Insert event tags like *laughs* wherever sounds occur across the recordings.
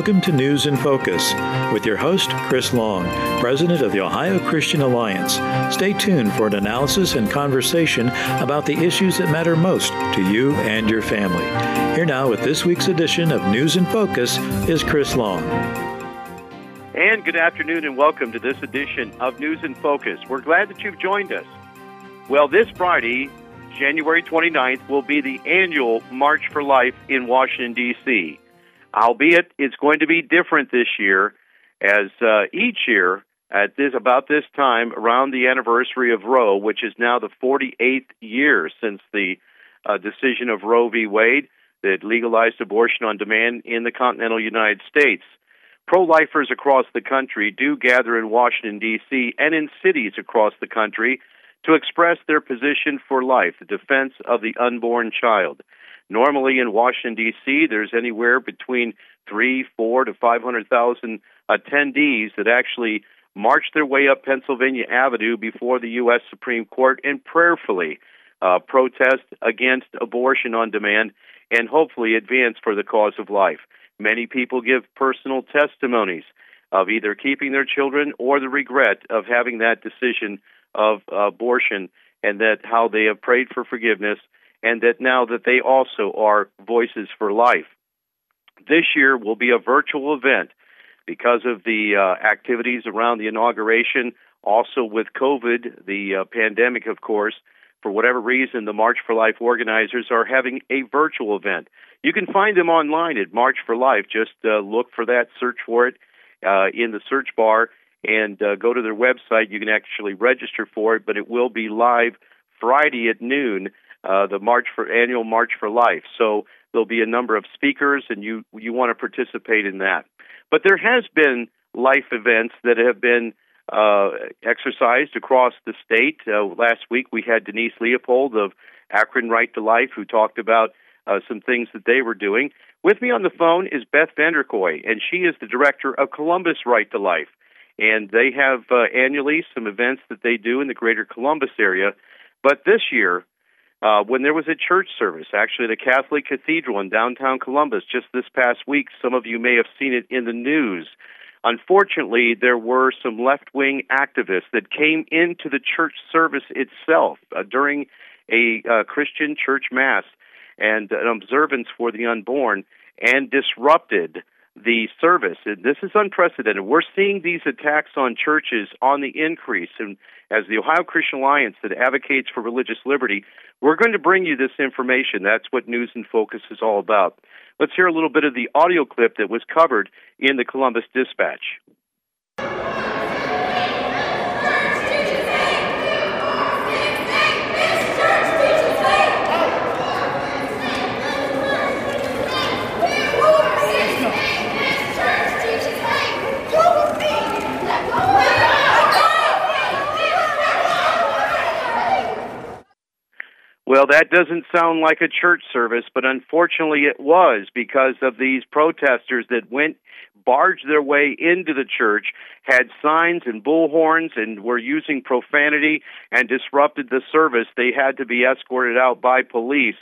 welcome to News in Focus with your host, Chris Long, President of the Ohio Christian Alliance. Stay tuned for an analysis and conversation about the issues that matter most to you and your family. Here now with this week's edition of News in Focus is Chris Long. And good afternoon and welcome to this edition of News in Focus. We're glad that you've joined us. Well, this Friday, January 29th, will be the annual March for Life in Washington, D.C albeit it's going to be different this year, as uh, each year at this about this time around the anniversary of Roe, which is now the 48th year since the uh, decision of Roe v. Wade that legalized abortion on demand in the continental United States. Pro lifers across the country do gather in Washington, D.C., and in cities across the country to express their position for life, the defense of the unborn child. Normally in Washington D.C., there's anywhere between three, four to five hundred thousand attendees that actually march their way up Pennsylvania Avenue before the U.S. Supreme Court and prayerfully uh, protest against abortion on demand and hopefully advance for the cause of life. Many people give personal testimonies of either keeping their children or the regret of having that decision of abortion and that how they have prayed for forgiveness and that now that they also are voices for life. This year will be a virtual event because of the uh, activities around the inauguration, also with COVID, the uh, pandemic, of course. For whatever reason, the March for Life organizers are having a virtual event. You can find them online at March for Life. Just uh, look for that, search for it uh, in the search bar, and uh, go to their website. You can actually register for it, but it will be live Friday at noon uh, the March for annual March for Life. So there'll be a number of speakers, and you you want to participate in that. But there has been life events that have been uh, exercised across the state. Uh, last week we had Denise Leipold of Akron Right to Life who talked about uh, some things that they were doing. With me on the phone is Beth Vanderkooi, and she is the director of Columbus Right to Life. And they have uh, annually some events that they do in the greater Columbus area. But this year, uh, when there was a church service, actually the Catholic Cathedral in downtown Columbus just this past week. Some of you may have seen it in the news. Unfortunately, there were some left wing activists that came into the church service itself uh, during a uh, Christian church mass and an observance for the unborn and disrupted the service. And this is unprecedented. We're seeing these attacks on churches on the increase. And as the Ohio Christian Alliance that advocates for religious liberty, we're going to bring you this information. That's what News in Focus is all about. Let's hear a little bit of the audio clip that was covered in the Columbus Dispatch. That doesn't sound like a church service, but unfortunately it was because of these protesters that went barged their way into the church, had signs and bullhorns, and were using profanity and disrupted the service. They had to be escorted out by police.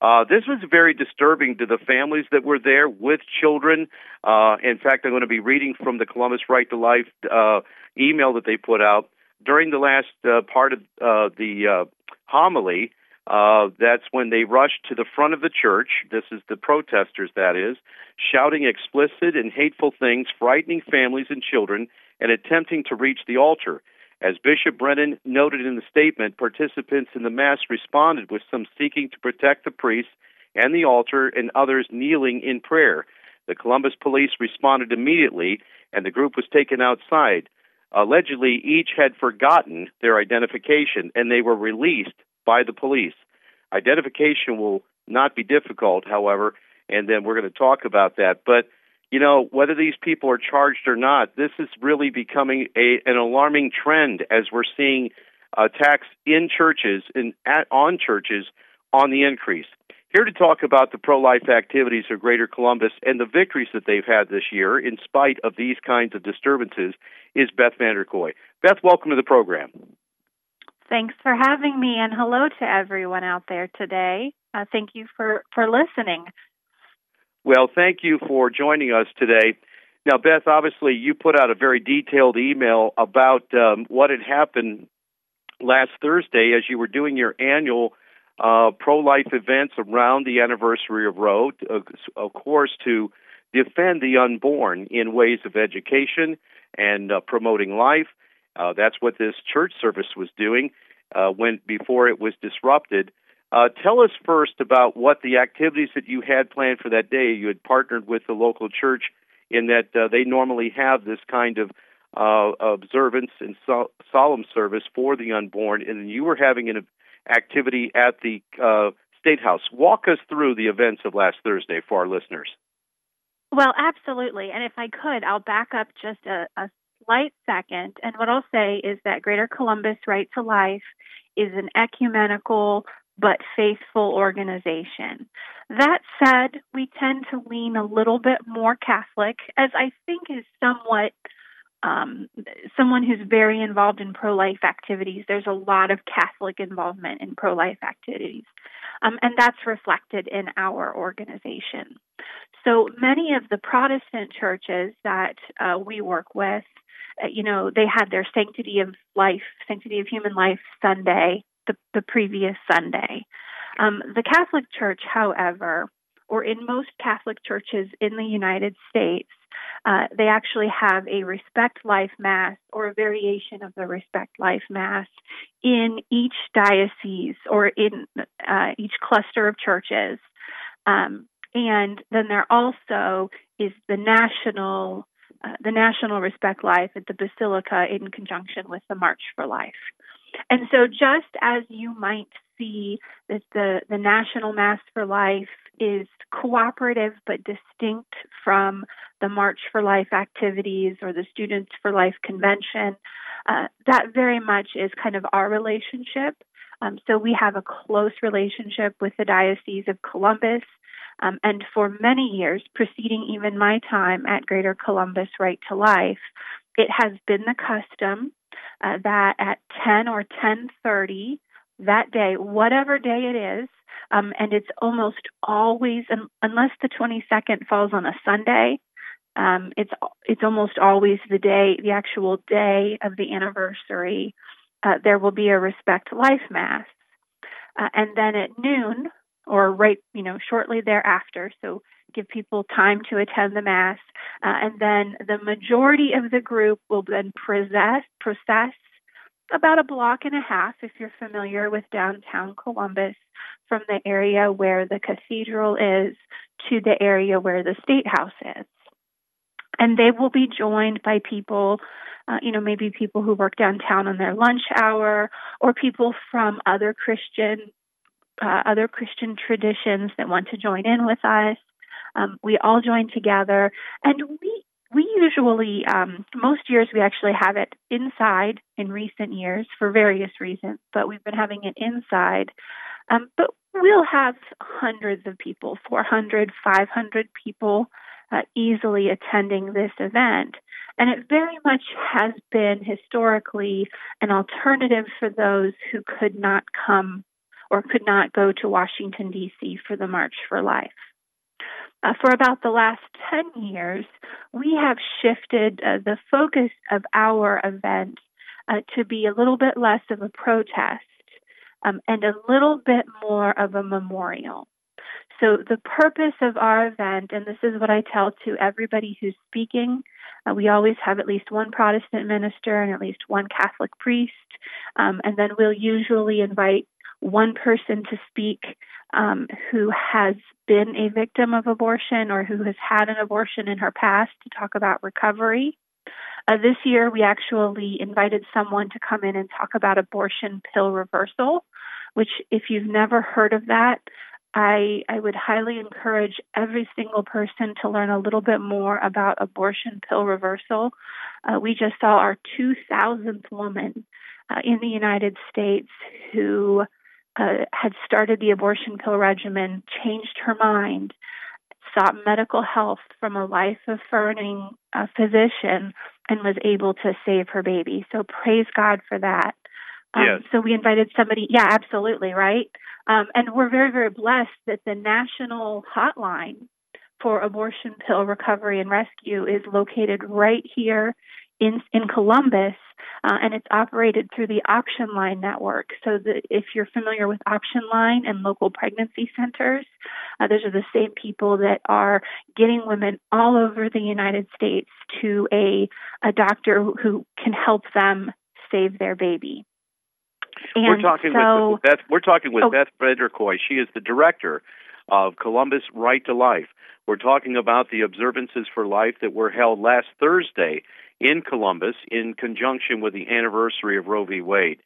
Uh, this was very disturbing to the families that were there with children. Uh, in fact, I'm going to be reading from the Columbus Right to Life uh, email that they put out during the last uh, part of uh, the uh, homily. Uh, that's when they rushed to the front of the church. This is the protesters, that is, shouting explicit and hateful things, frightening families and children, and attempting to reach the altar. As Bishop Brennan noted in the statement, participants in the Mass responded with some seeking to protect the priest and the altar, and others kneeling in prayer. The Columbus police responded immediately, and the group was taken outside. Allegedly, each had forgotten their identification, and they were released by the police. Identification will not be difficult, however, and then we're going to talk about that. But you know, whether these people are charged or not, this is really becoming a, an alarming trend as we're seeing uh, attacks in churches and at, on churches on the increase. Here to talk about the pro life activities of Greater Columbus and the victories that they've had this year in spite of these kinds of disturbances is Beth Vanderkooi. Beth, welcome to the program. Thanks for having me, and hello to everyone out there today. Uh, thank you for, for listening. Well, thank you for joining us today. Now, Beth, obviously, you put out a very detailed email about um, what had happened last Thursday as you were doing your annual uh, pro life events around the anniversary of Roe, uh, of course, to defend the unborn in ways of education and uh, promoting life. Uh, that's what this church service was doing uh, when before it was disrupted. Uh, tell us first about what the activities that you had planned for that day. You had partnered with the local church in that uh, they normally have this kind of uh, observance and so- solemn service for the unborn, and you were having an activity at the uh, State House. Walk us through the events of last Thursday for our listeners. Well, absolutely. And if I could, I'll back up just a, a slight second. And what I'll say is that Greater Columbus Right to Life is an ecumenical but faithful organization. That said, we tend to lean a little bit more Catholic, as I think is somewhat um, someone who's very involved in pro life activities. There's a lot of Catholic involvement in pro life activities, um, and that's reflected in our organization. So many of the Protestant churches that uh, we work with, you know, they had their Sanctity of Life, Sanctity of Human Life Sunday the, the previous Sunday. Um, the Catholic Church, however, or in most Catholic churches in the United States, uh, they actually have a Respect Life Mass or a variation of the Respect Life Mass in each diocese or in uh, each cluster of churches. Um, and then there also is the national uh, the national respect life at the basilica in conjunction with the march for life. And so just as you might see that the the national mass for life is cooperative but distinct from the march for life activities or the students for life convention uh, that very much is kind of our relationship um, so we have a close relationship with the Diocese of Columbus. Um, and for many years, preceding even my time at Greater Columbus Right to Life, it has been the custom uh, that at 10 or 10:30 that day, whatever day it is, um, and it's almost always, unless the 22nd falls on a Sunday, um, it's it's almost always the day, the actual day of the anniversary. Uh, there will be a Respect Life Mass, uh, and then at noon or right, you know, shortly thereafter. So give people time to attend the mass, uh, and then the majority of the group will then process, process about a block and a half, if you're familiar with downtown Columbus, from the area where the cathedral is to the area where the state house is. And they will be joined by people, uh, you know, maybe people who work downtown on their lunch hour or people from other Christian uh, other Christian traditions that want to join in with us. Um, we all join together, and we we usually um, most years we actually have it inside in recent years for various reasons, but we've been having it inside. Um, but we'll have hundreds of people, 400, 500 people uh, easily attending this event. And it very much has been historically an alternative for those who could not come or could not go to Washington, D.C. for the March for Life. Uh, for about the last 10 years, we have shifted uh, the focus of our event uh, to be a little bit less of a protest um, and a little bit more of a memorial. So, the purpose of our event, and this is what I tell to everybody who's speaking, uh, we always have at least one Protestant minister and at least one Catholic priest, um, and then we'll usually invite one person to speak um, who has been a victim of abortion or who has had an abortion in her past to talk about recovery. Uh, this year, we actually invited someone to come in and talk about abortion pill reversal, which, if you've never heard of that, I, I would highly encourage every single person to learn a little bit more about abortion pill reversal. Uh, we just saw our 2000th woman uh, in the United States who uh, had started the abortion pill regimen, changed her mind, sought medical help from a life affirming uh, physician, and was able to save her baby. So praise God for that. Um, yes. So we invited somebody. Yeah, absolutely, right. Um, and we're very, very blessed that the national hotline for abortion pill recovery and rescue is located right here in in Columbus, uh, and it's operated through the Option Line network. So, the, if you're familiar with Option Line and local pregnancy centers, uh, those are the same people that are getting women all over the United States to a a doctor who can help them save their baby. And we're talking so, with Beth. We're talking with oh, Beth Frederikoy. She is the director of Columbus Right to Life. We're talking about the observances for life that were held last Thursday in Columbus in conjunction with the anniversary of Roe v. Wade.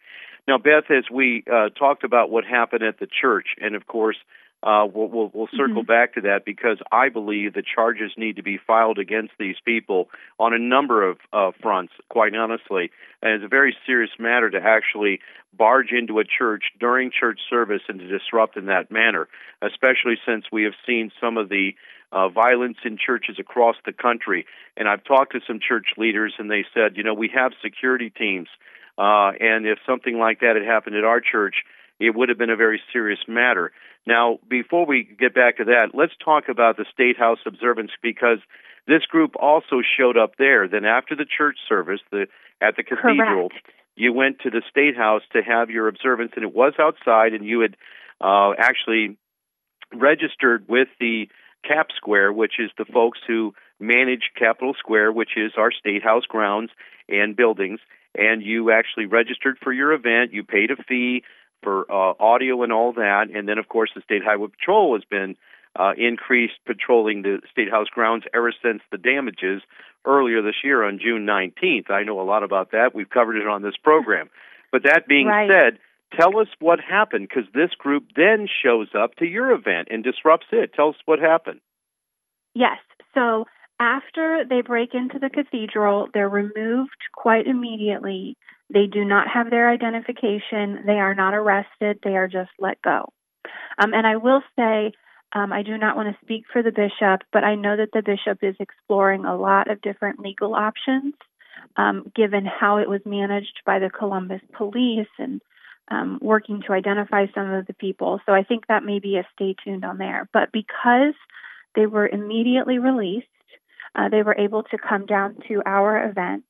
Now, Beth, as we uh, talked about what happened at the church, and of course, uh, we'll, we'll, we'll circle mm-hmm. back to that because I believe the charges need to be filed against these people on a number of uh, fronts, quite honestly. And it's a very serious matter to actually barge into a church during church service and to disrupt in that manner, especially since we have seen some of the uh, violence in churches across the country. And I've talked to some church leaders, and they said, you know, we have security teams, uh, and if something like that had happened at our church, it would have been a very serious matter. Now, before we get back to that, let's talk about the State House observance because this group also showed up there. Then, after the church service the, at the cathedral, Correct. you went to the State House to have your observance, and it was outside, and you had uh, actually registered with the Cap Square, which is the folks who manage Capitol Square, which is our State House grounds and buildings. And you actually registered for your event. You paid a fee for uh, audio and all that. And then, of course, the State Highway Patrol has been uh, increased patrolling the State House grounds ever since the damages earlier this year on June 19th. I know a lot about that. We've covered it on this program. But that being right. said, tell us what happened because this group then shows up to your event and disrupts it. Tell us what happened. Yes. So after they break into the cathedral, they're removed quite immediately. They do not have their identification. They are not arrested. They are just let go. Um, and I will say, um, I do not want to speak for the bishop, but I know that the bishop is exploring a lot of different legal options, um, given how it was managed by the Columbus police and um, working to identify some of the people. So I think that may be a stay tuned on there. But because they were immediately released, uh, they were able to come down to our event.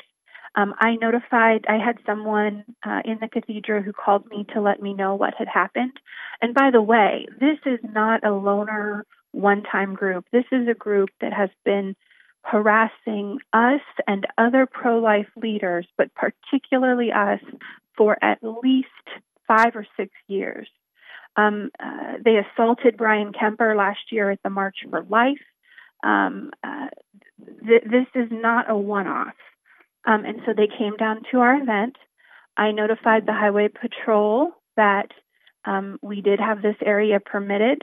Um, I notified, I had someone uh, in the cathedral who called me to let me know what had happened. And by the way, this is not a loner one time group. This is a group that has been harassing us and other pro life leaders, but particularly us, for at least five or six years. Um, uh, they assaulted Bryan Kemper last year at the March for Life. Um, uh, th- this is not a one off. Um, and so they came down to our event. I notified the Highway Patrol that um, we did have this area permitted.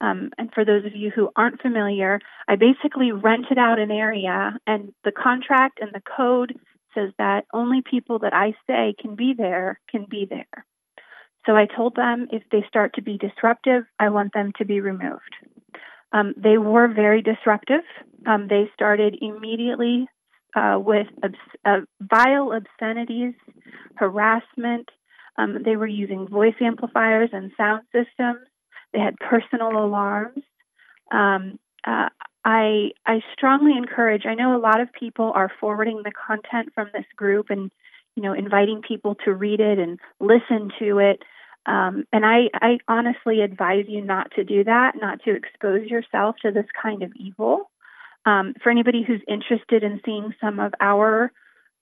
Um, and for those of you who aren't familiar, I basically rented out an area, and the contract and the code says that only people that I say can be there can be there. So I told them if they start to be disruptive, I want them to be removed. Um, they were very disruptive. Um, they started immediately uh, with obs- uh, vile obscenities, harassment. Um, they were using voice amplifiers and sound systems. They had personal alarms. Um, uh, I I strongly encourage. I know a lot of people are forwarding the content from this group and you know inviting people to read it and listen to it. Um, and I, I honestly advise you not to do that, not to expose yourself to this kind of evil. Um, for anybody who's interested in seeing some of our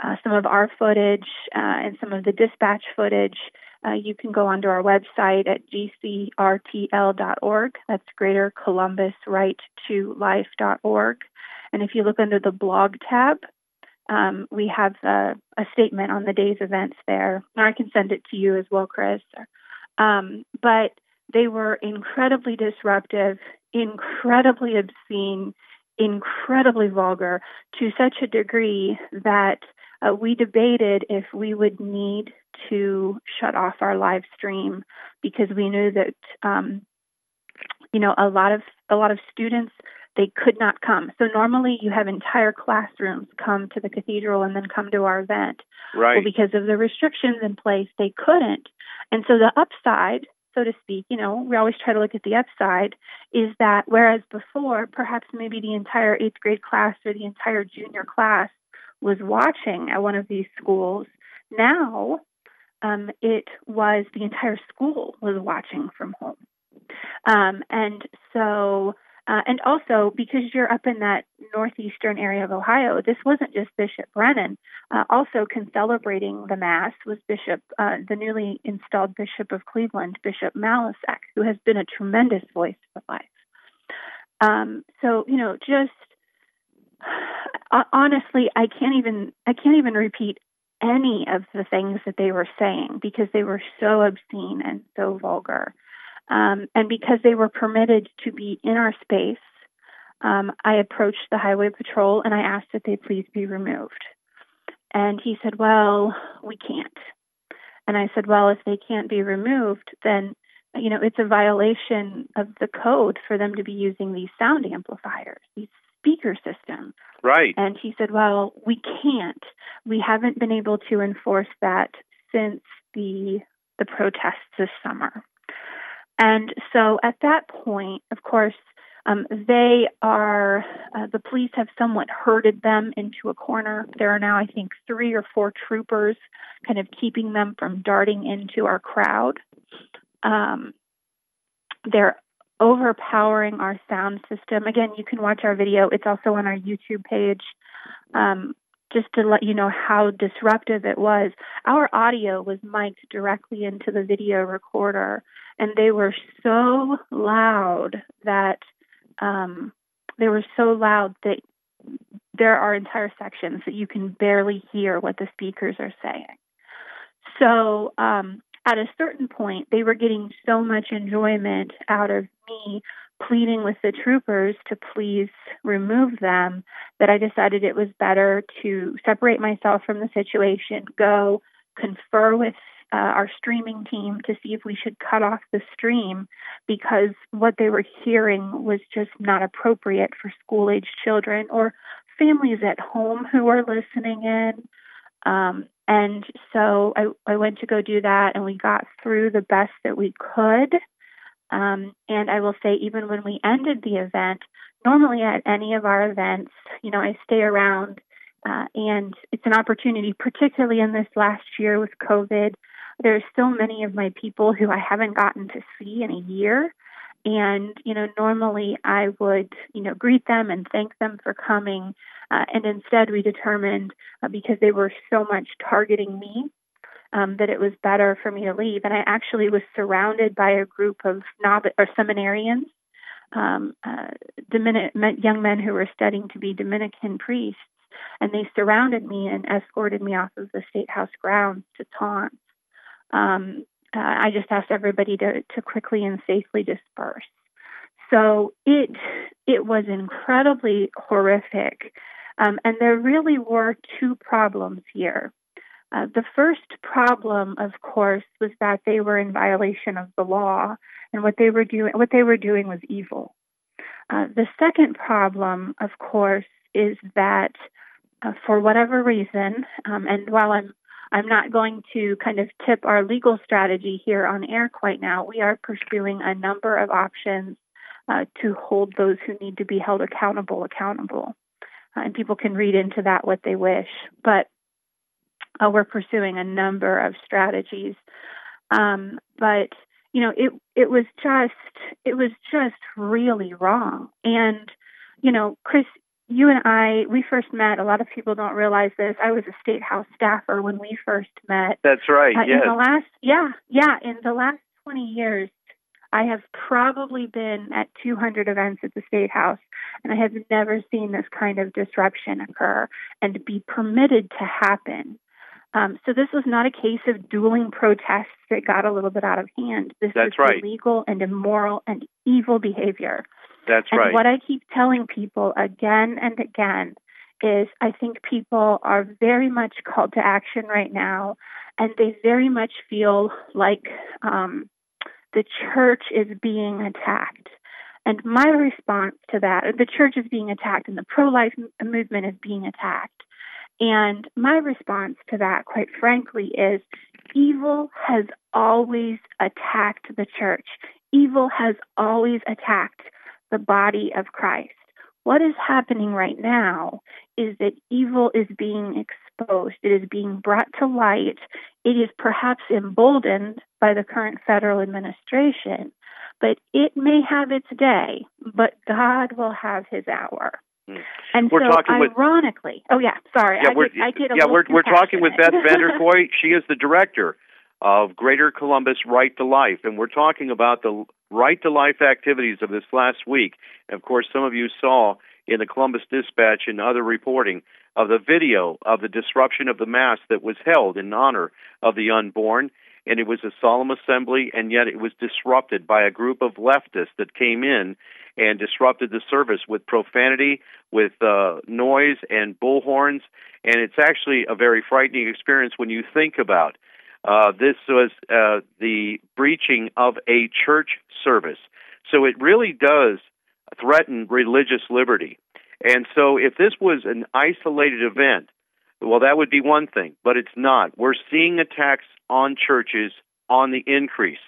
uh, some of our footage uh, and some of the dispatch footage, uh, you can go onto our website at gcrtl.org. That's Greater Columbus Right to Life.org. And if you look under the blog tab, um, we have a, a, statement on the day's events there. Or I can send it to you as well, Chris. Um, but they were incredibly disruptive, incredibly obscene, incredibly vulgar to such a degree that uh, we debated if we would need to shut off our live stream because we knew that um, you know a lot of a lot of students they could not come. So normally you have entire classrooms come to the cathedral and then come to our event. Right. Well, because of the restrictions in place, they couldn't. And so the upside so to speak, you know, we always try to look at the upside, is that whereas before, perhaps maybe the entire eighth grade class or the entire junior class was watching at one of these schools, now um, it was the entire school was watching from home. Um, and so uh, and also, because you're up in that northeastern area of Ohio, this wasn't just Bishop Brennan. Uh, also, concelebrating the Mass was Bishop, uh, the newly installed Bishop of Cleveland, Bishop Malesic, who has been a tremendous voice for life. Um, so, you know, just honestly, I can't even I can't even repeat any of the things that they were saying because they were so obscene and so vulgar. Um, and because they were permitted to be in our space, um, I approached the highway patrol and I asked that they please be removed. And he said, Well, we can't. And I said, Well, if they can't be removed, then you know it's a violation of the code for them to be using these sound amplifiers, these speaker systems. Right. And he said, Well, we can't. We haven't been able to enforce that since the the protests this summer. And so at that point, of course, um, they are, uh, the police have somewhat herded them into a corner. There are now, I think, three or four troopers kind of keeping them from darting into our crowd. Um, they're overpowering our sound system. Again, you can watch our video, it's also on our YouTube page. Um, just to let you know how disruptive it was, our audio was mic'd directly into the video recorder, and they were so loud that um, they were so loud that there are entire sections that you can barely hear what the speakers are saying. So, um, at a certain point, they were getting so much enjoyment out of me pleading with the troopers to please remove them that I decided it was better to separate myself from the situation, go confer with uh, our streaming team to see if we should cut off the stream because what they were hearing was just not appropriate for school age children or families at home who are listening in. Um, and so I, I went to go do that, and we got through the best that we could. Um, and I will say, even when we ended the event, normally at any of our events, you know, I stay around uh, and it's an opportunity, particularly in this last year with COVID. There's so many of my people who I haven't gotten to see in a year. And, you know, normally I would, you know, greet them and thank them for coming. Uh, and instead, we determined uh, because they were so much targeting me um, that it was better for me to leave. And I actually was surrounded by a group of novice or seminarians, um, uh, Dominic- young men who were studying to be Dominican priests, and they surrounded me and escorted me off of the state house grounds to Taunton. Um, uh, I just asked everybody to to quickly and safely disperse. So it it was incredibly horrific, um, and there really were two problems here. Uh, the first problem, of course, was that they were in violation of the law, and what they were doing what they were doing was evil. Uh, the second problem, of course, is that uh, for whatever reason, um, and while I'm I'm not going to kind of tip our legal strategy here on air quite now. We are pursuing a number of options uh, to hold those who need to be held accountable accountable. Uh, and people can read into that what they wish. But uh, we're pursuing a number of strategies. Um, but you know, it it was just it was just really wrong. And you know, Chris, you and I, we first met. A lot of people don't realize this. I was a state house staffer when we first met. That's right. Uh, yes. In the last, yeah, yeah, in the last 20 years, I have probably been at 200 events at the State House, and I have never seen this kind of disruption occur and be permitted to happen. Um, so this was not a case of dueling protests that got a little bit out of hand. This That's was right. illegal and immoral and evil behavior. That's and right. what I keep telling people again and again is I think people are very much called to action right now, and they very much feel like um, the church is being attacked. And my response to that, the church is being attacked and the pro life movement is being attacked. And my response to that, quite frankly, is evil has always attacked the church. Evil has always attacked the body of Christ. What is happening right now is that evil is being exposed. It is being brought to light. It is perhaps emboldened by the current federal administration, but it may have its day, but God will have his hour. Hmm. And we're so, talking ironically, with, oh yeah, sorry, yeah, I, get, I get yeah, we're we're talking with Beth Vanderkooi. she is the director of Greater Columbus Right to Life, and we're talking about the Right to Life activities of this last week. And of course, some of you saw in the Columbus Dispatch and other reporting of the video of the disruption of the Mass that was held in honor of the unborn. And it was a solemn assembly, and yet it was disrupted by a group of leftists that came in and disrupted the service with profanity, with uh, noise, and bullhorns. And it's actually a very frightening experience when you think about uh, this was uh, the breaching of a church service. So it really does threaten religious liberty. And so if this was an isolated event, well, that would be one thing, but it's not. We're seeing attacks on churches on the increase.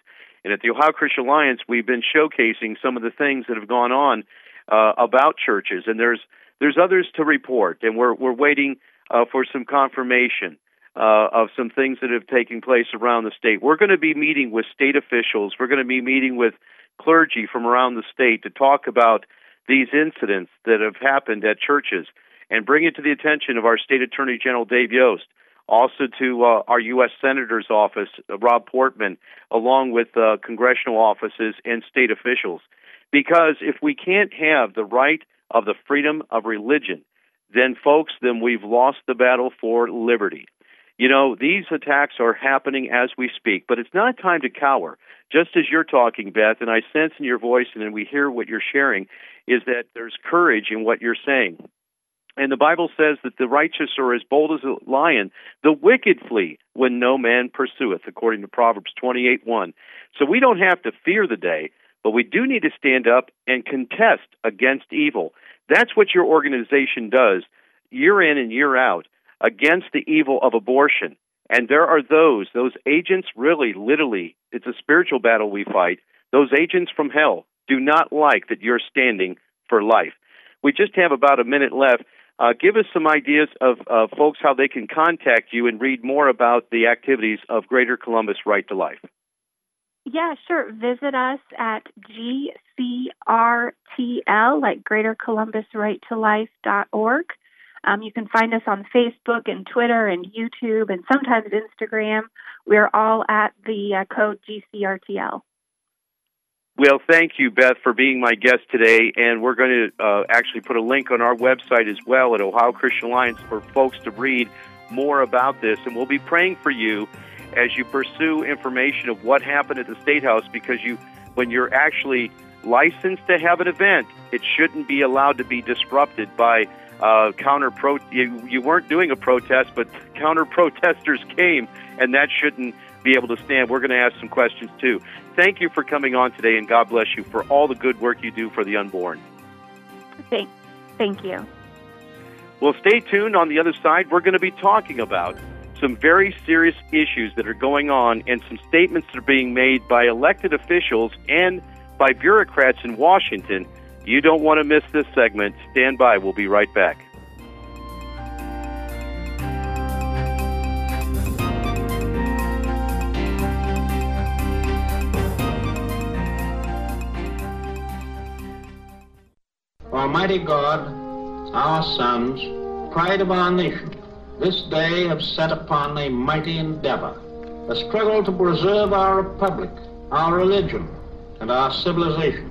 And at the Ohio Christian Alliance, we've been showcasing some of the things that have gone on uh, about churches, and there's there's others to report, and we're we're waiting uh, for some confirmation uh, of some things that have taken place around the state. We're going to be meeting with state officials. We're going to be meeting with clergy from around the state to talk about these incidents that have happened at churches and bring it to the attention of our state attorney general Dave Yost, also to uh, our U.S. Senator's office, uh, Rob Portman, along with uh, congressional offices and state officials. Because if we can't have the right of the freedom of religion, then folks, then we've lost the battle for liberty. You know, these attacks are happening as we speak, but it's not time to cower. Just as you're talking, Beth, and I sense in your voice and then we hear what you're sharing, is that there's courage in what you're saying. And the Bible says that the righteous are as bold as a lion, the wicked flee when no man pursueth, according to Proverbs 28 1. So we don't have to fear the day, but we do need to stand up and contest against evil. That's what your organization does year in and year out against the evil of abortion. And there are those, those agents really, literally, it's a spiritual battle we fight. Those agents from hell do not like that you're standing for life. We just have about a minute left. Uh, give us some ideas of uh, folks how they can contact you and read more about the activities of Greater Columbus Right to Life. Yeah, sure. Visit us at GCRTL, like Greater Columbus Right to Life dot org. Um, you can find us on Facebook and Twitter and YouTube and sometimes Instagram. We're all at the uh, code GCRTL. Well, thank you, Beth, for being my guest today. And we're going to uh, actually put a link on our website as well at Ohio Christian Alliance for folks to read more about this. And we'll be praying for you as you pursue information of what happened at the State House because you, when you're actually licensed to have an event, it shouldn't be allowed to be disrupted by uh, counter pro. You, you weren't doing a protest, but counter protesters came, and that shouldn't be able to stand. We're going to ask some questions too. Thank you for coming on today, and God bless you for all the good work you do for the unborn. Thank, thank you. Well, stay tuned. On the other side, we're going to be talking about some very serious issues that are going on and some statements that are being made by elected officials and by bureaucrats in Washington you don't want to miss this segment. Stand by. We'll be right back. Almighty God, our sons, pride of our nation, this day have set upon a mighty endeavor, a struggle to preserve our republic, our religion, and our civilization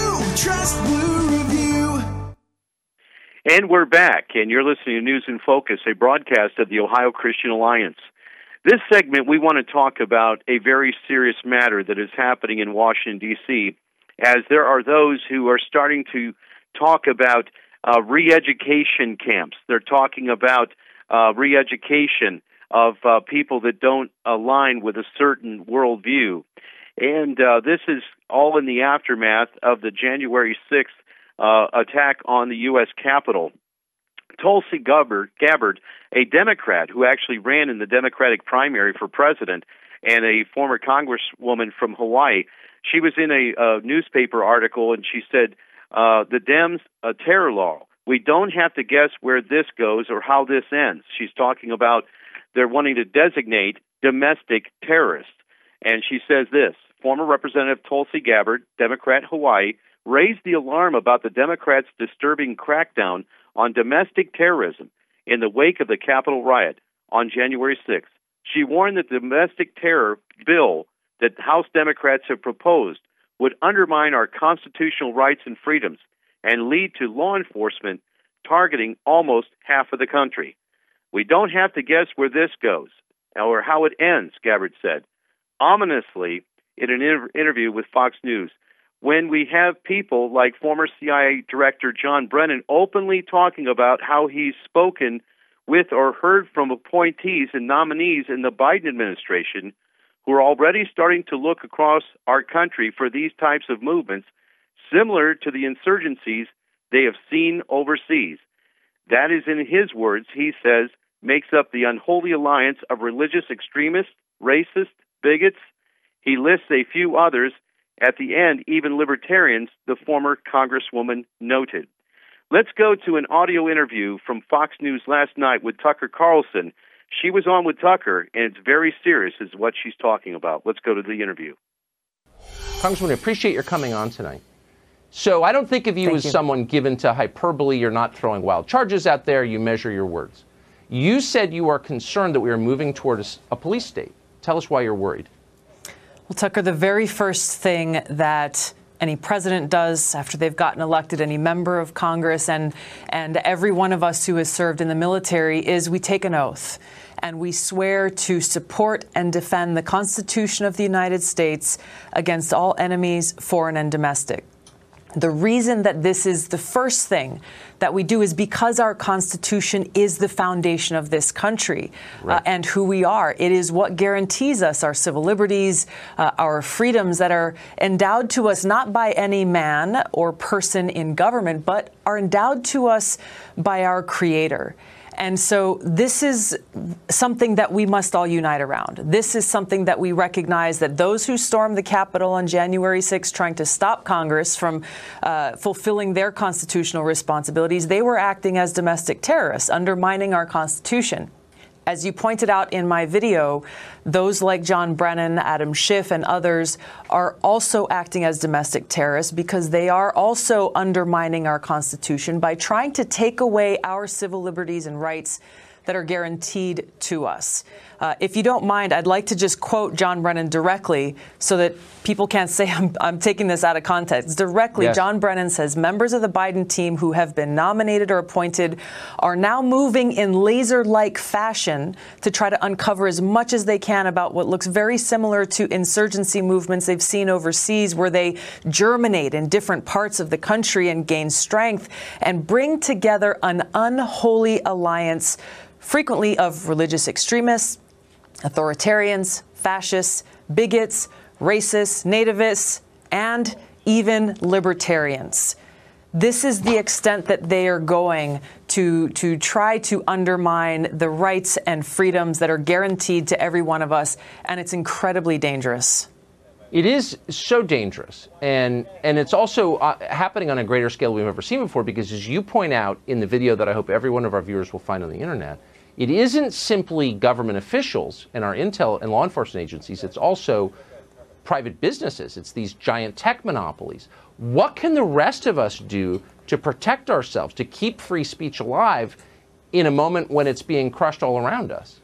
Trust Blue Review. And we're back, and you're listening to News in Focus, a broadcast of the Ohio Christian Alliance. This segment, we want to talk about a very serious matter that is happening in Washington, D.C., as there are those who are starting to talk about uh, re education camps. They're talking about uh, re education of uh, people that don't align with a certain worldview. And uh, this is all in the aftermath of the January 6th uh, attack on the U.S. Capitol. Tulsi Gabbard, a Democrat who actually ran in the Democratic primary for president, and a former congresswoman from Hawaii, she was in a, a newspaper article and she said, uh, "The Dems a terror law. We don't have to guess where this goes or how this ends." She's talking about they're wanting to designate domestic terrorists, and she says this: Former Representative Tulsi Gabbard, Democrat, Hawaii raised the alarm about the Democrats' disturbing crackdown on domestic terrorism in the wake of the Capitol riot on January 6th. She warned that the domestic terror bill that House Democrats have proposed would undermine our constitutional rights and freedoms and lead to law enforcement targeting almost half of the country. We don't have to guess where this goes or how it ends, Gabbard said. Ominously, in an inter- interview with Fox News, when we have people like former CIA Director John Brennan openly talking about how he's spoken with or heard from appointees and nominees in the Biden administration who are already starting to look across our country for these types of movements, similar to the insurgencies they have seen overseas. That is, in his words, he says, makes up the unholy alliance of religious extremists, racists, bigots. He lists a few others at the end, even libertarians, the former Congresswoman noted. Let's go to an audio interview from Fox News last night with Tucker Carlson. She was on with Tucker, and it's very serious, is what she's talking about. Let's go to the interview. Congresswoman, I appreciate your coming on tonight. So I don't think of you Thank as you. someone given to hyperbole. You're not throwing wild charges out there. You measure your words. You said you are concerned that we are moving toward a police state. Tell us why you're worried. Well, Tucker, the very first thing that any president does after they've gotten elected, any member of Congress, and, and every one of us who has served in the military is we take an oath and we swear to support and defend the Constitution of the United States against all enemies, foreign and domestic. The reason that this is the first thing that we do is because our Constitution is the foundation of this country uh, and who we are. It is what guarantees us our civil liberties, uh, our freedoms that are endowed to us not by any man or person in government, but are endowed to us by our Creator. And so this is something that we must all unite around. This is something that we recognize that those who stormed the Capitol on January 6 trying to stop Congress from uh, fulfilling their constitutional responsibilities, they were acting as domestic terrorists, undermining our Constitution. As you pointed out in my video, those like John Brennan, Adam Schiff, and others are also acting as domestic terrorists because they are also undermining our Constitution by trying to take away our civil liberties and rights that are guaranteed to us. Uh, if you don't mind, I'd like to just quote John Brennan directly so that people can't say I'm, I'm taking this out of context. Directly, yes. John Brennan says members of the Biden team who have been nominated or appointed are now moving in laser like fashion to try to uncover as much as they can about what looks very similar to insurgency movements they've seen overseas, where they germinate in different parts of the country and gain strength and bring together an unholy alliance frequently of religious extremists, authoritarians, fascists, bigots, racists, nativists, and even libertarians. This is the extent that they are going to, to try to undermine the rights and freedoms that are guaranteed to every one of us, and it's incredibly dangerous. It is so dangerous, and and it's also uh, happening on a greater scale we've ever seen before. Because as you point out in the video that I hope every one of our viewers will find on the internet, it isn't simply government officials and our intel and law enforcement agencies, it's also private businesses. It's these giant tech monopolies. What can the rest of us do to protect ourselves, to keep free speech alive in a moment when it's being crushed all around us?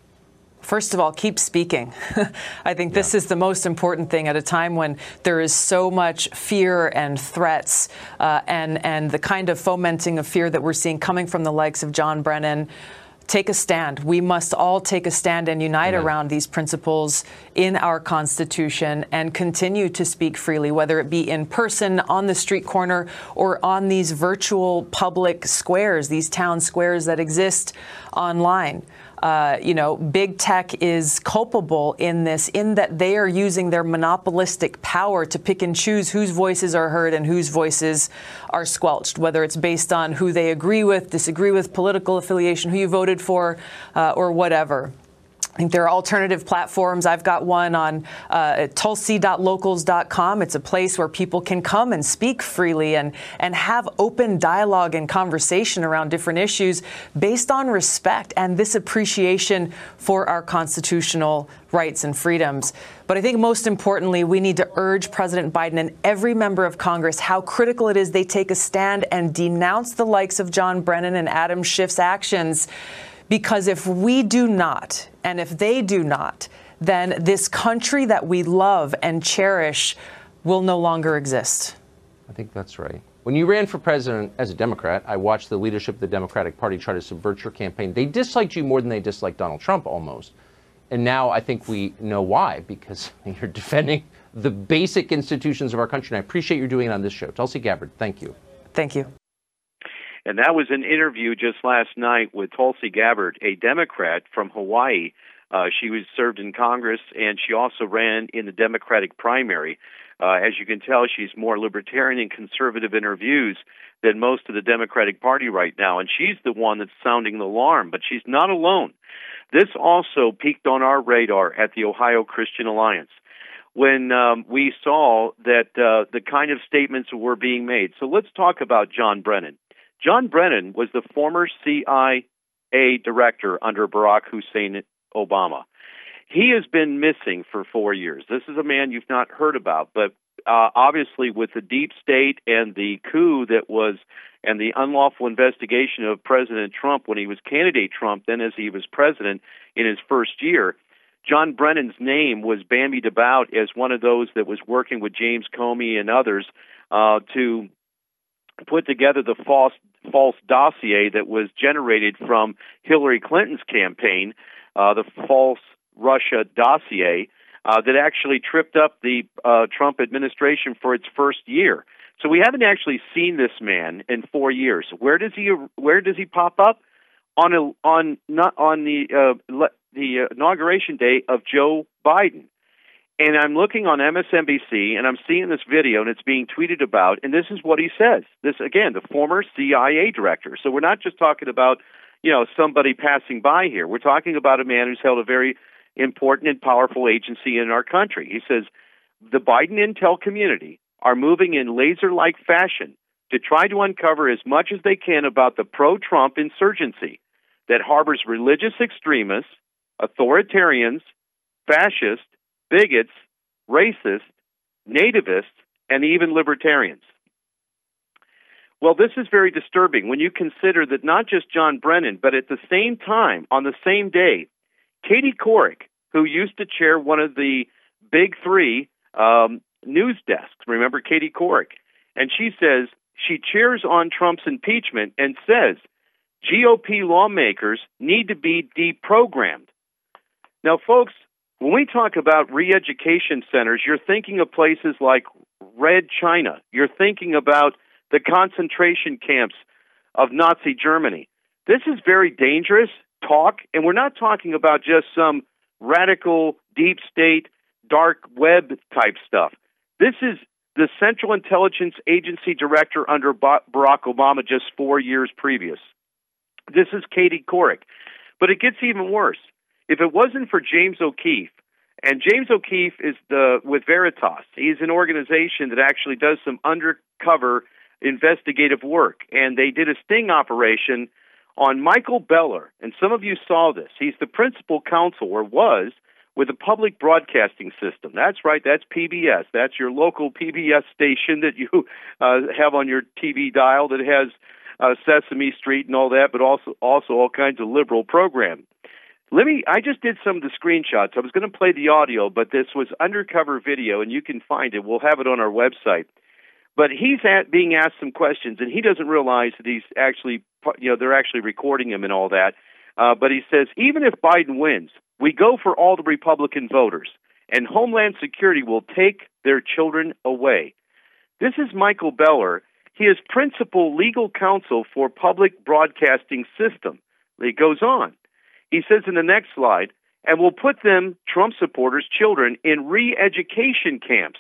First of all, keep speaking. *laughs* I think this yeah. is the most important thing at a time when there is so much fear and threats uh, and, and the kind of fomenting of fear that we're seeing coming from the likes of John Brennan take a stand. We must all take a stand and unite Amen. around these principles in our Constitution and continue to speak freely, whether it be in person, on the street corner, or on these virtual public squares, these town squares that exist online uh, you know, big tech is culpable in this, in that they are using their monopolistic power to pick and choose whose voices are heard and whose voices are squelched, whether it's based on who they agree with, disagree with, political affiliation, who you voted for, uh, or whatever. I think there are alternative platforms. I've got one on uh, tulsi.locals.com. It's a place where people can come and speak freely and, and have open dialogue and conversation around different issues based on respect and this appreciation for our constitutional rights and freedoms. But I think most importantly, we need to urge President Biden and every member of Congress how critical it is they take a stand and denounce the likes of John Brennan and Adam Schiff's actions because if we do not, and if they do not, then this country that we love and cherish will no longer exist. I think that's right. When you ran for president as a Democrat, I watched the leadership of the Democratic Party try to subvert your campaign. They disliked you more than they disliked Donald Trump almost. And now I think we know why, because *laughs* you're defending the basic institutions of our country. And I appreciate you doing it on this show. Tulsi Gabbard, thank you. Thank you. And that was an interview just last night with Tulsi Gabbard, a Democrat from Hawaii. Uh, she was served in Congress, and she also ran in the Democratic primary. Uh, as you can tell, she's more libertarian and conservative in her views than most of the Democratic Party right now, and she's the one that's sounding the alarm. But she's not alone. This also peaked on our radar at the Ohio Christian Alliance when um, we saw that uh, the kind of statements were being made. So let's talk about John Brennan. John Brennan was the former CIA director under Barack Hussein Obama. He has been missing for four years. This is a man you've not heard about, but uh, obviously, with the deep state and the coup that was, and the unlawful investigation of President Trump when he was candidate Trump, then as he was president in his first year, John Brennan's name was bandied about as one of those that was working with James Comey and others uh, to put together the false false dossier that was generated from Hillary Clinton's campaign, uh, the false Russia dossier uh, that actually tripped up the uh, Trump administration for its first year. So we haven't actually seen this man in four years. Where does he Where does he pop up? On a, on not on the uh, the inauguration day of Joe Biden. And I'm looking on MSNBC and I'm seeing this video and it's being tweeted about. And this is what he says. This, again, the former CIA director. So we're not just talking about, you know, somebody passing by here. We're talking about a man who's held a very important and powerful agency in our country. He says the Biden intel community are moving in laser like fashion to try to uncover as much as they can about the pro Trump insurgency that harbors religious extremists, authoritarians, fascists, bigots, racists, nativists, and even libertarians. Well, this is very disturbing when you consider that not just John Brennan, but at the same time, on the same day, Katie Couric, who used to chair one of the big three um, news desks, remember Katie Couric, and she says she cheers on Trump's impeachment and says GOP lawmakers need to be deprogrammed. Now, folks, when we talk about re education centers, you're thinking of places like Red China. You're thinking about the concentration camps of Nazi Germany. This is very dangerous talk, and we're not talking about just some radical, deep state, dark web type stuff. This is the Central Intelligence Agency director under Barack Obama just four years previous. This is Katie Couric. But it gets even worse. If it wasn't for James O'Keefe, and James O'Keefe is the with Veritas. He's an organization that actually does some undercover investigative work, and they did a sting operation on Michael Beller. And some of you saw this. He's the principal counsel, or was, with the public broadcasting system. That's right. That's PBS. That's your local PBS station that you *laughs* uh, have on your TV dial that has uh, Sesame Street and all that, but also also all kinds of liberal programs. Let me. I just did some of the screenshots. I was going to play the audio, but this was undercover video, and you can find it. We'll have it on our website. But he's at, being asked some questions, and he doesn't realize that he's actually, you know, they're actually recording him and all that. Uh, but he says, even if Biden wins, we go for all the Republican voters, and Homeland Security will take their children away. This is Michael Beller. He is principal legal counsel for Public Broadcasting System. He goes on. He says in the next slide, and will put them, Trump supporters, children, in re education camps.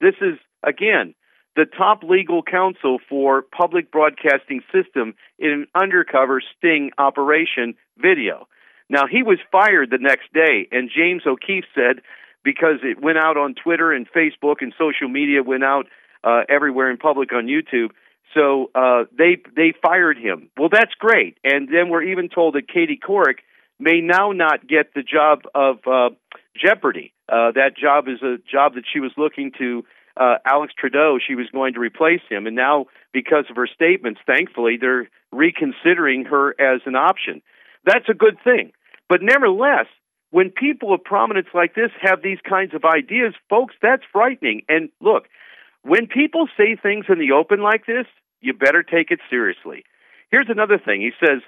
This is, again, the top legal counsel for public broadcasting system in an undercover sting operation video. Now, he was fired the next day, and James O'Keefe said, because it went out on Twitter and Facebook and social media, went out uh, everywhere in public on YouTube. So uh, they they fired him. Well, that's great. And then we're even told that Katie Couric may now not get the job of uh, Jeopardy. Uh, that job is a job that she was looking to. Uh, Alex Trudeau, she was going to replace him, and now because of her statements, thankfully, they're reconsidering her as an option. That's a good thing. But nevertheless, when people of prominence like this have these kinds of ideas, folks, that's frightening. And look, when people say things in the open like this, you better take it seriously. Here's another thing. He says,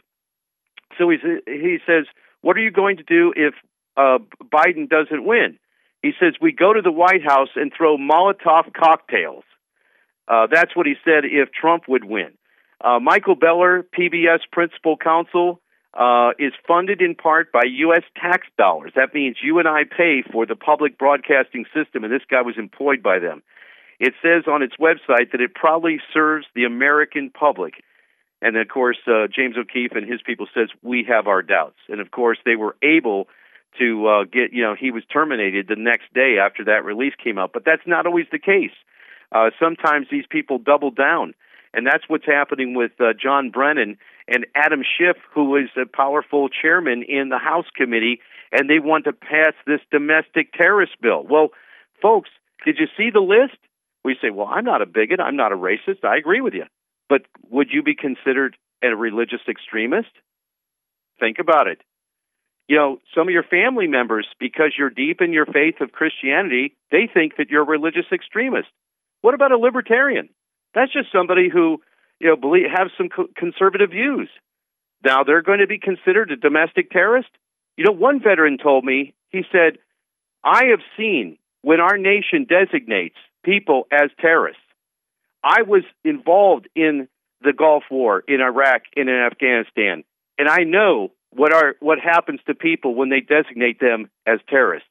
so he's, he says, what are you going to do if uh, Biden doesn't win? He says, we go to the White House and throw Molotov cocktails. Uh, that's what he said if Trump would win. Uh, Michael Beller, PBS principal counsel, uh, is funded in part by U.S. tax dollars. That means you and I pay for the public broadcasting system, and this guy was employed by them. It says on its website that it probably serves the American public. And then, of course, uh, James O'Keefe and his people says we have our doubts. And of course, they were able to uh, get. You know, he was terminated the next day after that release came out. But that's not always the case. Uh, sometimes these people double down, and that's what's happening with uh, John Brennan and Adam Schiff, who is a powerful chairman in the House committee, and they want to pass this domestic terrorist bill. Well, folks, did you see the list? We say, well, I'm not a bigot, I'm not a racist. I agree with you. But would you be considered a religious extremist? Think about it. You know, some of your family members, because you're deep in your faith of Christianity, they think that you're a religious extremist. What about a libertarian? That's just somebody who, you know, believe have some co- conservative views. Now they're going to be considered a domestic terrorist. You know, one veteran told me, he said, I have seen when our nation designates people as terrorists, I was involved in the Gulf War in Iraq and in Afghanistan, and I know what are what happens to people when they designate them as terrorists.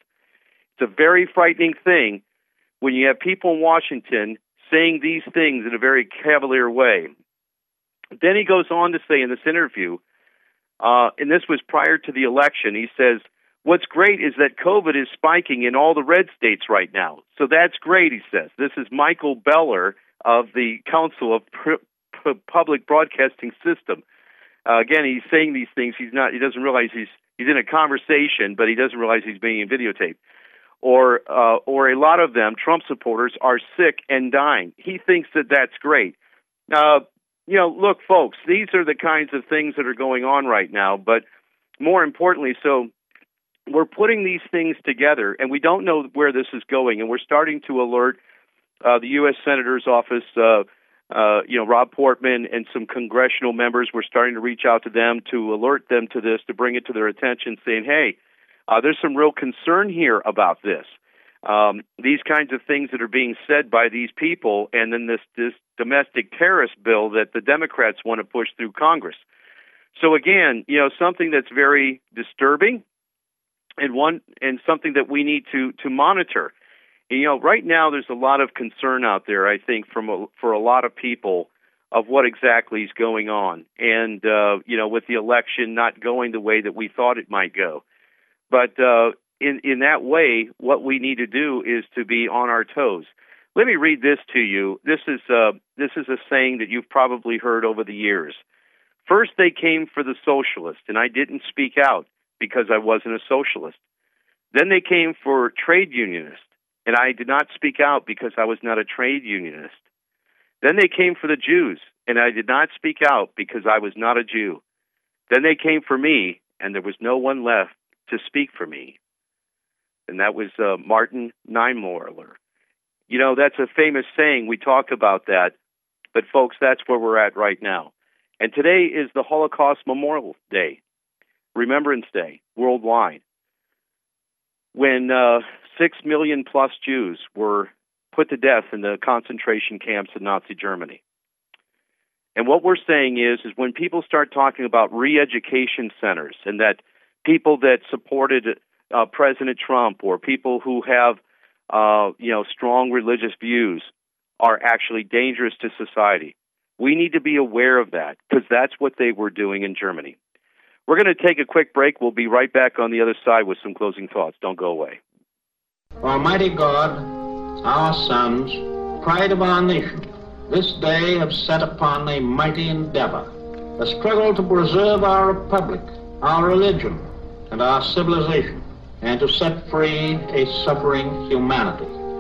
It's a very frightening thing when you have people in Washington saying these things in a very cavalier way. Then he goes on to say in this interview, uh, and this was prior to the election, he says, What's great is that COVID is spiking in all the red states right now. So that's great, he says. This is Michael Beller of the Council of P- Public Broadcasting System. Uh, again, he's saying these things. He's not. He doesn't realize he's he's in a conversation, but he doesn't realize he's being videotaped. Or uh, or a lot of them, Trump supporters, are sick and dying. He thinks that that's great. Uh, you know, look, folks, these are the kinds of things that are going on right now. But more importantly, so we're putting these things together, and we don't know where this is going, and we're starting to alert uh, the U.S. Senator's office. Uh, uh, you know, Rob Portman and some congressional members. We're starting to reach out to them to alert them to this, to bring it to their attention, saying, "Hey, uh, there's some real concern here about this." Um, these kinds of things that are being said by these people, and then this this domestic terrorist bill that the Democrats want to push through Congress. So again, you know, something that's very disturbing, and one and something that we need to to monitor. You know, right now there's a lot of concern out there. I think from a, for a lot of people of what exactly is going on, and uh, you know, with the election not going the way that we thought it might go. But uh, in in that way, what we need to do is to be on our toes. Let me read this to you. This is uh, this is a saying that you've probably heard over the years. First, they came for the socialist, and I didn't speak out because I wasn't a socialist. Then they came for trade unionists, and I did not speak out because I was not a trade unionist. Then they came for the Jews, and I did not speak out because I was not a Jew. Then they came for me, and there was no one left to speak for me and that was uh, Martin Niemöller. You know, that's a famous saying. We talk about that, but folks, that's where we're at right now. And today is the Holocaust Memorial Day, Remembrance Day, worldwide, when uh, six million plus Jews were put to death in the concentration camps in Nazi Germany. And what we're saying is, is when people start talking about re-education centers and that people that supported uh, President Trump or people who have uh, you know strong religious views are actually dangerous to society. We need to be aware of that because that's what they were doing in Germany. We're going to take a quick break. We'll be right back on the other side with some closing thoughts. Don't go away. Almighty God, our sons, pride of our nation, this day have set upon a mighty endeavor, a struggle to preserve our republic, our religion, and our civilization and to set free a suffering humanity.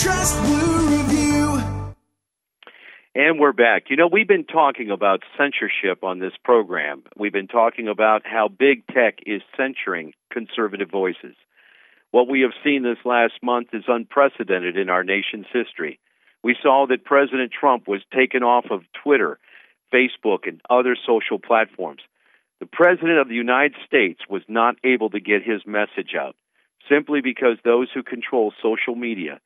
Trust Blue Review. And we're back. You know, we've been talking about censorship on this program. We've been talking about how big tech is censoring conservative voices. What we have seen this last month is unprecedented in our nation's history. We saw that President Trump was taken off of Twitter, Facebook, and other social platforms. The President of the United States was not able to get his message out simply because those who control social media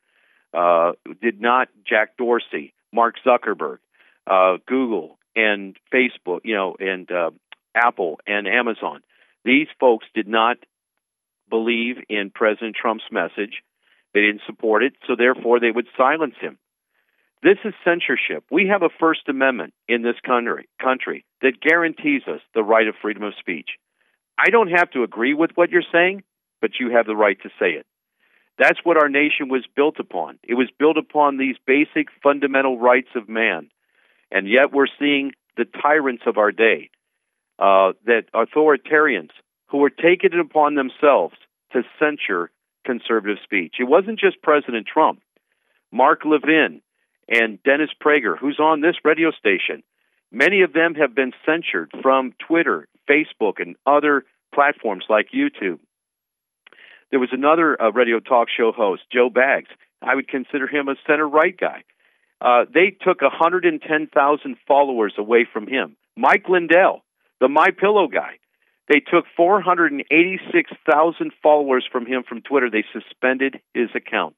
uh, did not, Jack Dorsey, Mark Zuckerberg, uh, Google, and Facebook, you know, and uh, Apple and Amazon. These folks did not believe in President Trump's message. They didn't support it, so therefore they would silence him. This is censorship. We have a First Amendment in this country, country that guarantees us the right of freedom of speech. I don't have to agree with what you're saying, but you have the right to say it. That's what our nation was built upon. It was built upon these basic fundamental rights of man. And yet we're seeing the tyrants of our day, uh, that authoritarians who are taking it upon themselves to censure conservative speech. It wasn't just President Trump. Mark Levin and Dennis Prager, who's on this radio station, many of them have been censored from Twitter, Facebook, and other platforms like YouTube. There was another uh, radio talk show host, Joe Pags. I would consider him a center right guy. Uh, they took 110,000 followers away from him. Mike Lindell, the My Pillow guy, they took 486,000 followers from him from Twitter. They suspended his account.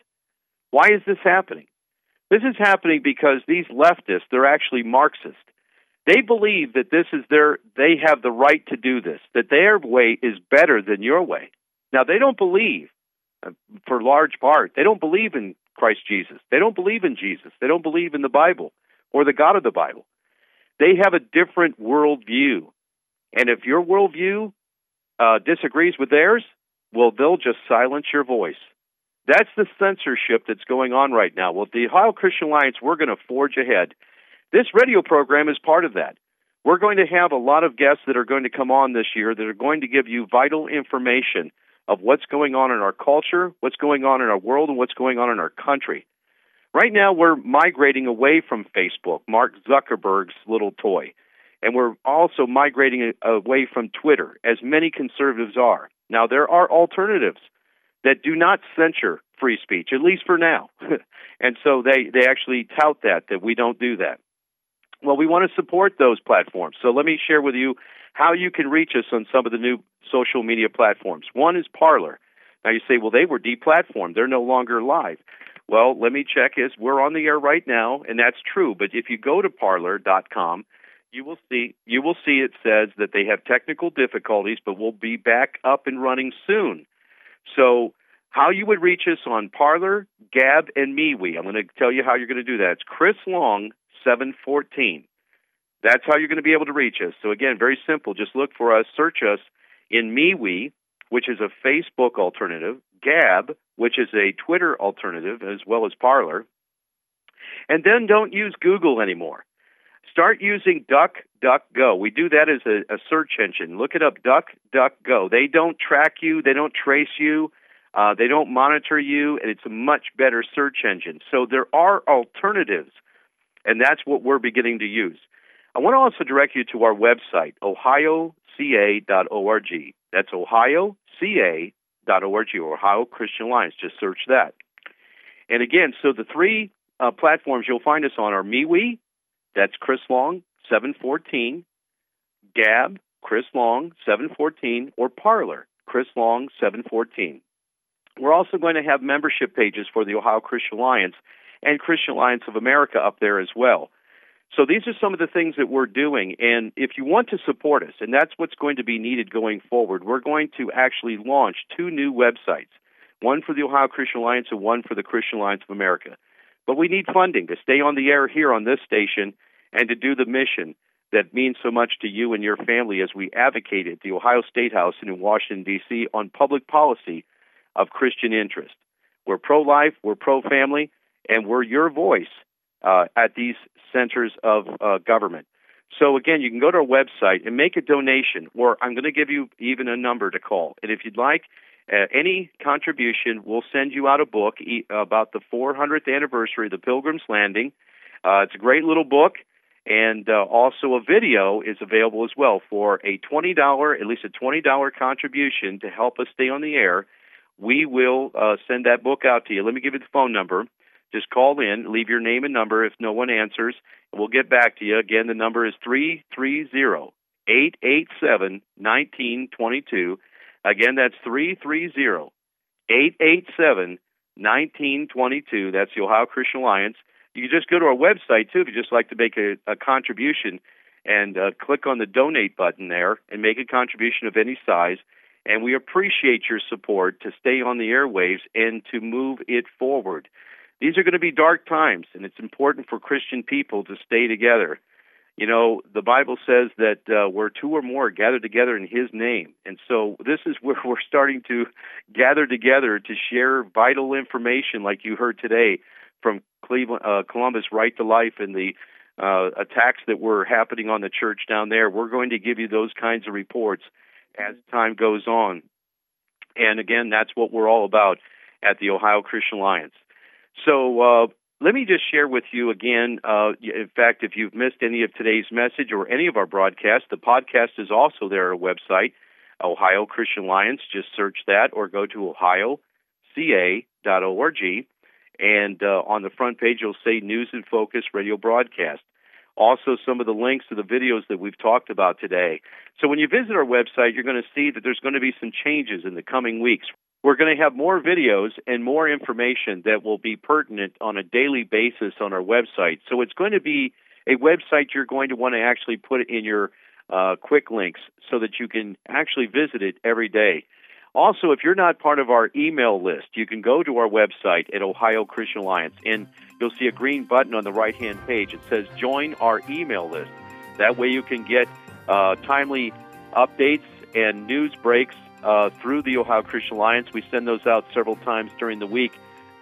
Why is this happening? This is happening because these leftists, they're actually Marxist. They believe that this is their they have the right to do this, that their way is better than your way. Now they don't believe uh, for large part, they don't believe in Christ Jesus. They don't believe in Jesus. They don't believe in the Bible or the God of the Bible. They have a different worldview. And if your worldview uh, disagrees with theirs, well, they'll just silence your voice. That's the censorship that's going on right now. Well, the Ohio Christian Alliance, we're going to forge ahead. This radio program is part of that. We're going to have a lot of guests that are going to come on this year that are going to give you vital information of what's going on in our culture, what's going on in our world, and what's going on in our country. Right now, we're migrating away from Facebook, Mark Zuckerberg's little toy. And we're also migrating away from Twitter, as many conservatives are. Now, there are alternatives that do not censure free speech, at least for now. *laughs* and so they, they actually tout that, that we don't do that. Well, we want to support those platforms. So let me share with you how you can reach us on some of the new social media platforms. One is Parler. Now you say, well, they were deplatformed. They're no longer live. Well, let me check. Is we're on the air right now, and that's true. But if you go to Parler.com, you will see you will see it says that they have technical difficulties, but we'll be back up and running soon. So how you would reach us on Parler, Gab, and MeWe. I'm going to tell you how you're going to do that. It's Chris Long 714. That's how you're going to be able to reach us. So again, very simple. Just look for us, search us in MeWe, which is a Facebook alternative, Gab, which is a Twitter alternative, as well as Parler. And then don't use Google anymore. Start using DuckDuckGo. We do that as a, a search engine. Look it up, DuckDuckGo. They don't track you, they don't trace you, uh, they don't monitor you, and it's a much better search engine. So there are alternatives, and that's what we're beginning to use. I want to also direct you to our website, ohioca.org. That's ohioca.org or Ohio Christian Alliance. Just search that. And again, so the three uh, platforms you'll find us on are MeWe, that's Chris Long, 714, Gab, Chris Long, 714, or Parler, Chris Long, 714. We're also going to have membership pages for the Ohio Christian Alliance and Christian Alliance of America up there as well. So these are some of the things that we're doing. And if you want to support us, and that's what's going to be needed going forward, we're going to actually launch two new websites one for the Ohio Christian Alliance and one for the Christian Alliance of America. But we need funding to stay on the air here on this station and to do the mission that means so much to you and your family as we advocate at the Ohio State House and in Washington, D.C. on public policy of Christian interest. We're pro life, we're pro family, and we're your voice uh, at these centers of uh, government. So again, you can go to our website and make a donation, or I'm going to give you even a number to call. And if you'd like uh, any contribution, we'll send you out a book about the 400th anniversary of the Pilgrim's Landing. Uh, it's a great little book, and uh, also a video is available as well for a $20, at least a $20 contribution to help us stay on the air. We will uh, send that book out to you. Let me give you the phone number. Just call in, leave your name and number if no one answers, we'll get back to you. Again, the number is 330 887 1922. Again, that's 330 887 1922. That's the Ohio Christian Alliance. You can just go to our website, too, if you'd just like to make a, a contribution and uh, click on the donate button there and make a contribution of any size. And we appreciate your support to stay on the airwaves and to move it forward. These are going to be dark times, and it's important for Christian people to stay together. You know, the Bible says that uh, where two or more are gathered together in His name. And so this is where we're starting to gather together to share vital information like you heard today from Cleveland, uh, Columbus Right to Life and the uh, attacks that were happening on the church down there. We're going to give you those kinds of reports as time goes on. And again, that's what we're all about at the Ohio Christian Alliance. So uh, let me just share with you again. Uh, in fact, if you've missed any of today's message or any of our broadcasts, the podcast is also there on our website, Ohio Christian Alliance. Just search that or go to ohioca.org. And uh, on the front page, you'll say News in Focus Radio Broadcast. Also, some of the links to the videos that we've talked about today. So, when you visit our website, you're going to see that there's going to be some changes in the coming weeks. We're going to have more videos and more information that will be pertinent on a daily basis on our website. So, it's going to be a website you're going to want to actually put in your uh, quick links so that you can actually visit it every day. Also, if you're not part of our email list, you can go to our website at Ohio Christian Alliance and you'll see a green button on the right hand page. It says Join Our Email List. That way you can get uh, timely updates and news breaks uh, through the Ohio Christian Alliance. We send those out several times during the week.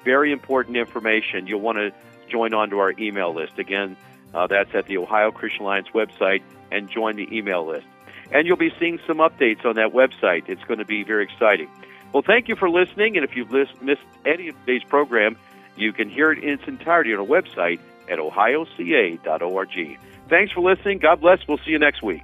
Very important information. You'll want to join onto our email list. Again, uh, that's at the Ohio Christian Alliance website and join the email list and you'll be seeing some updates on that website. It's going to be very exciting. Well, thank you for listening, and if you've missed any of today's program, you can hear it in its entirety on our website at ohioca.org. Thanks for listening. God bless. We'll see you next week.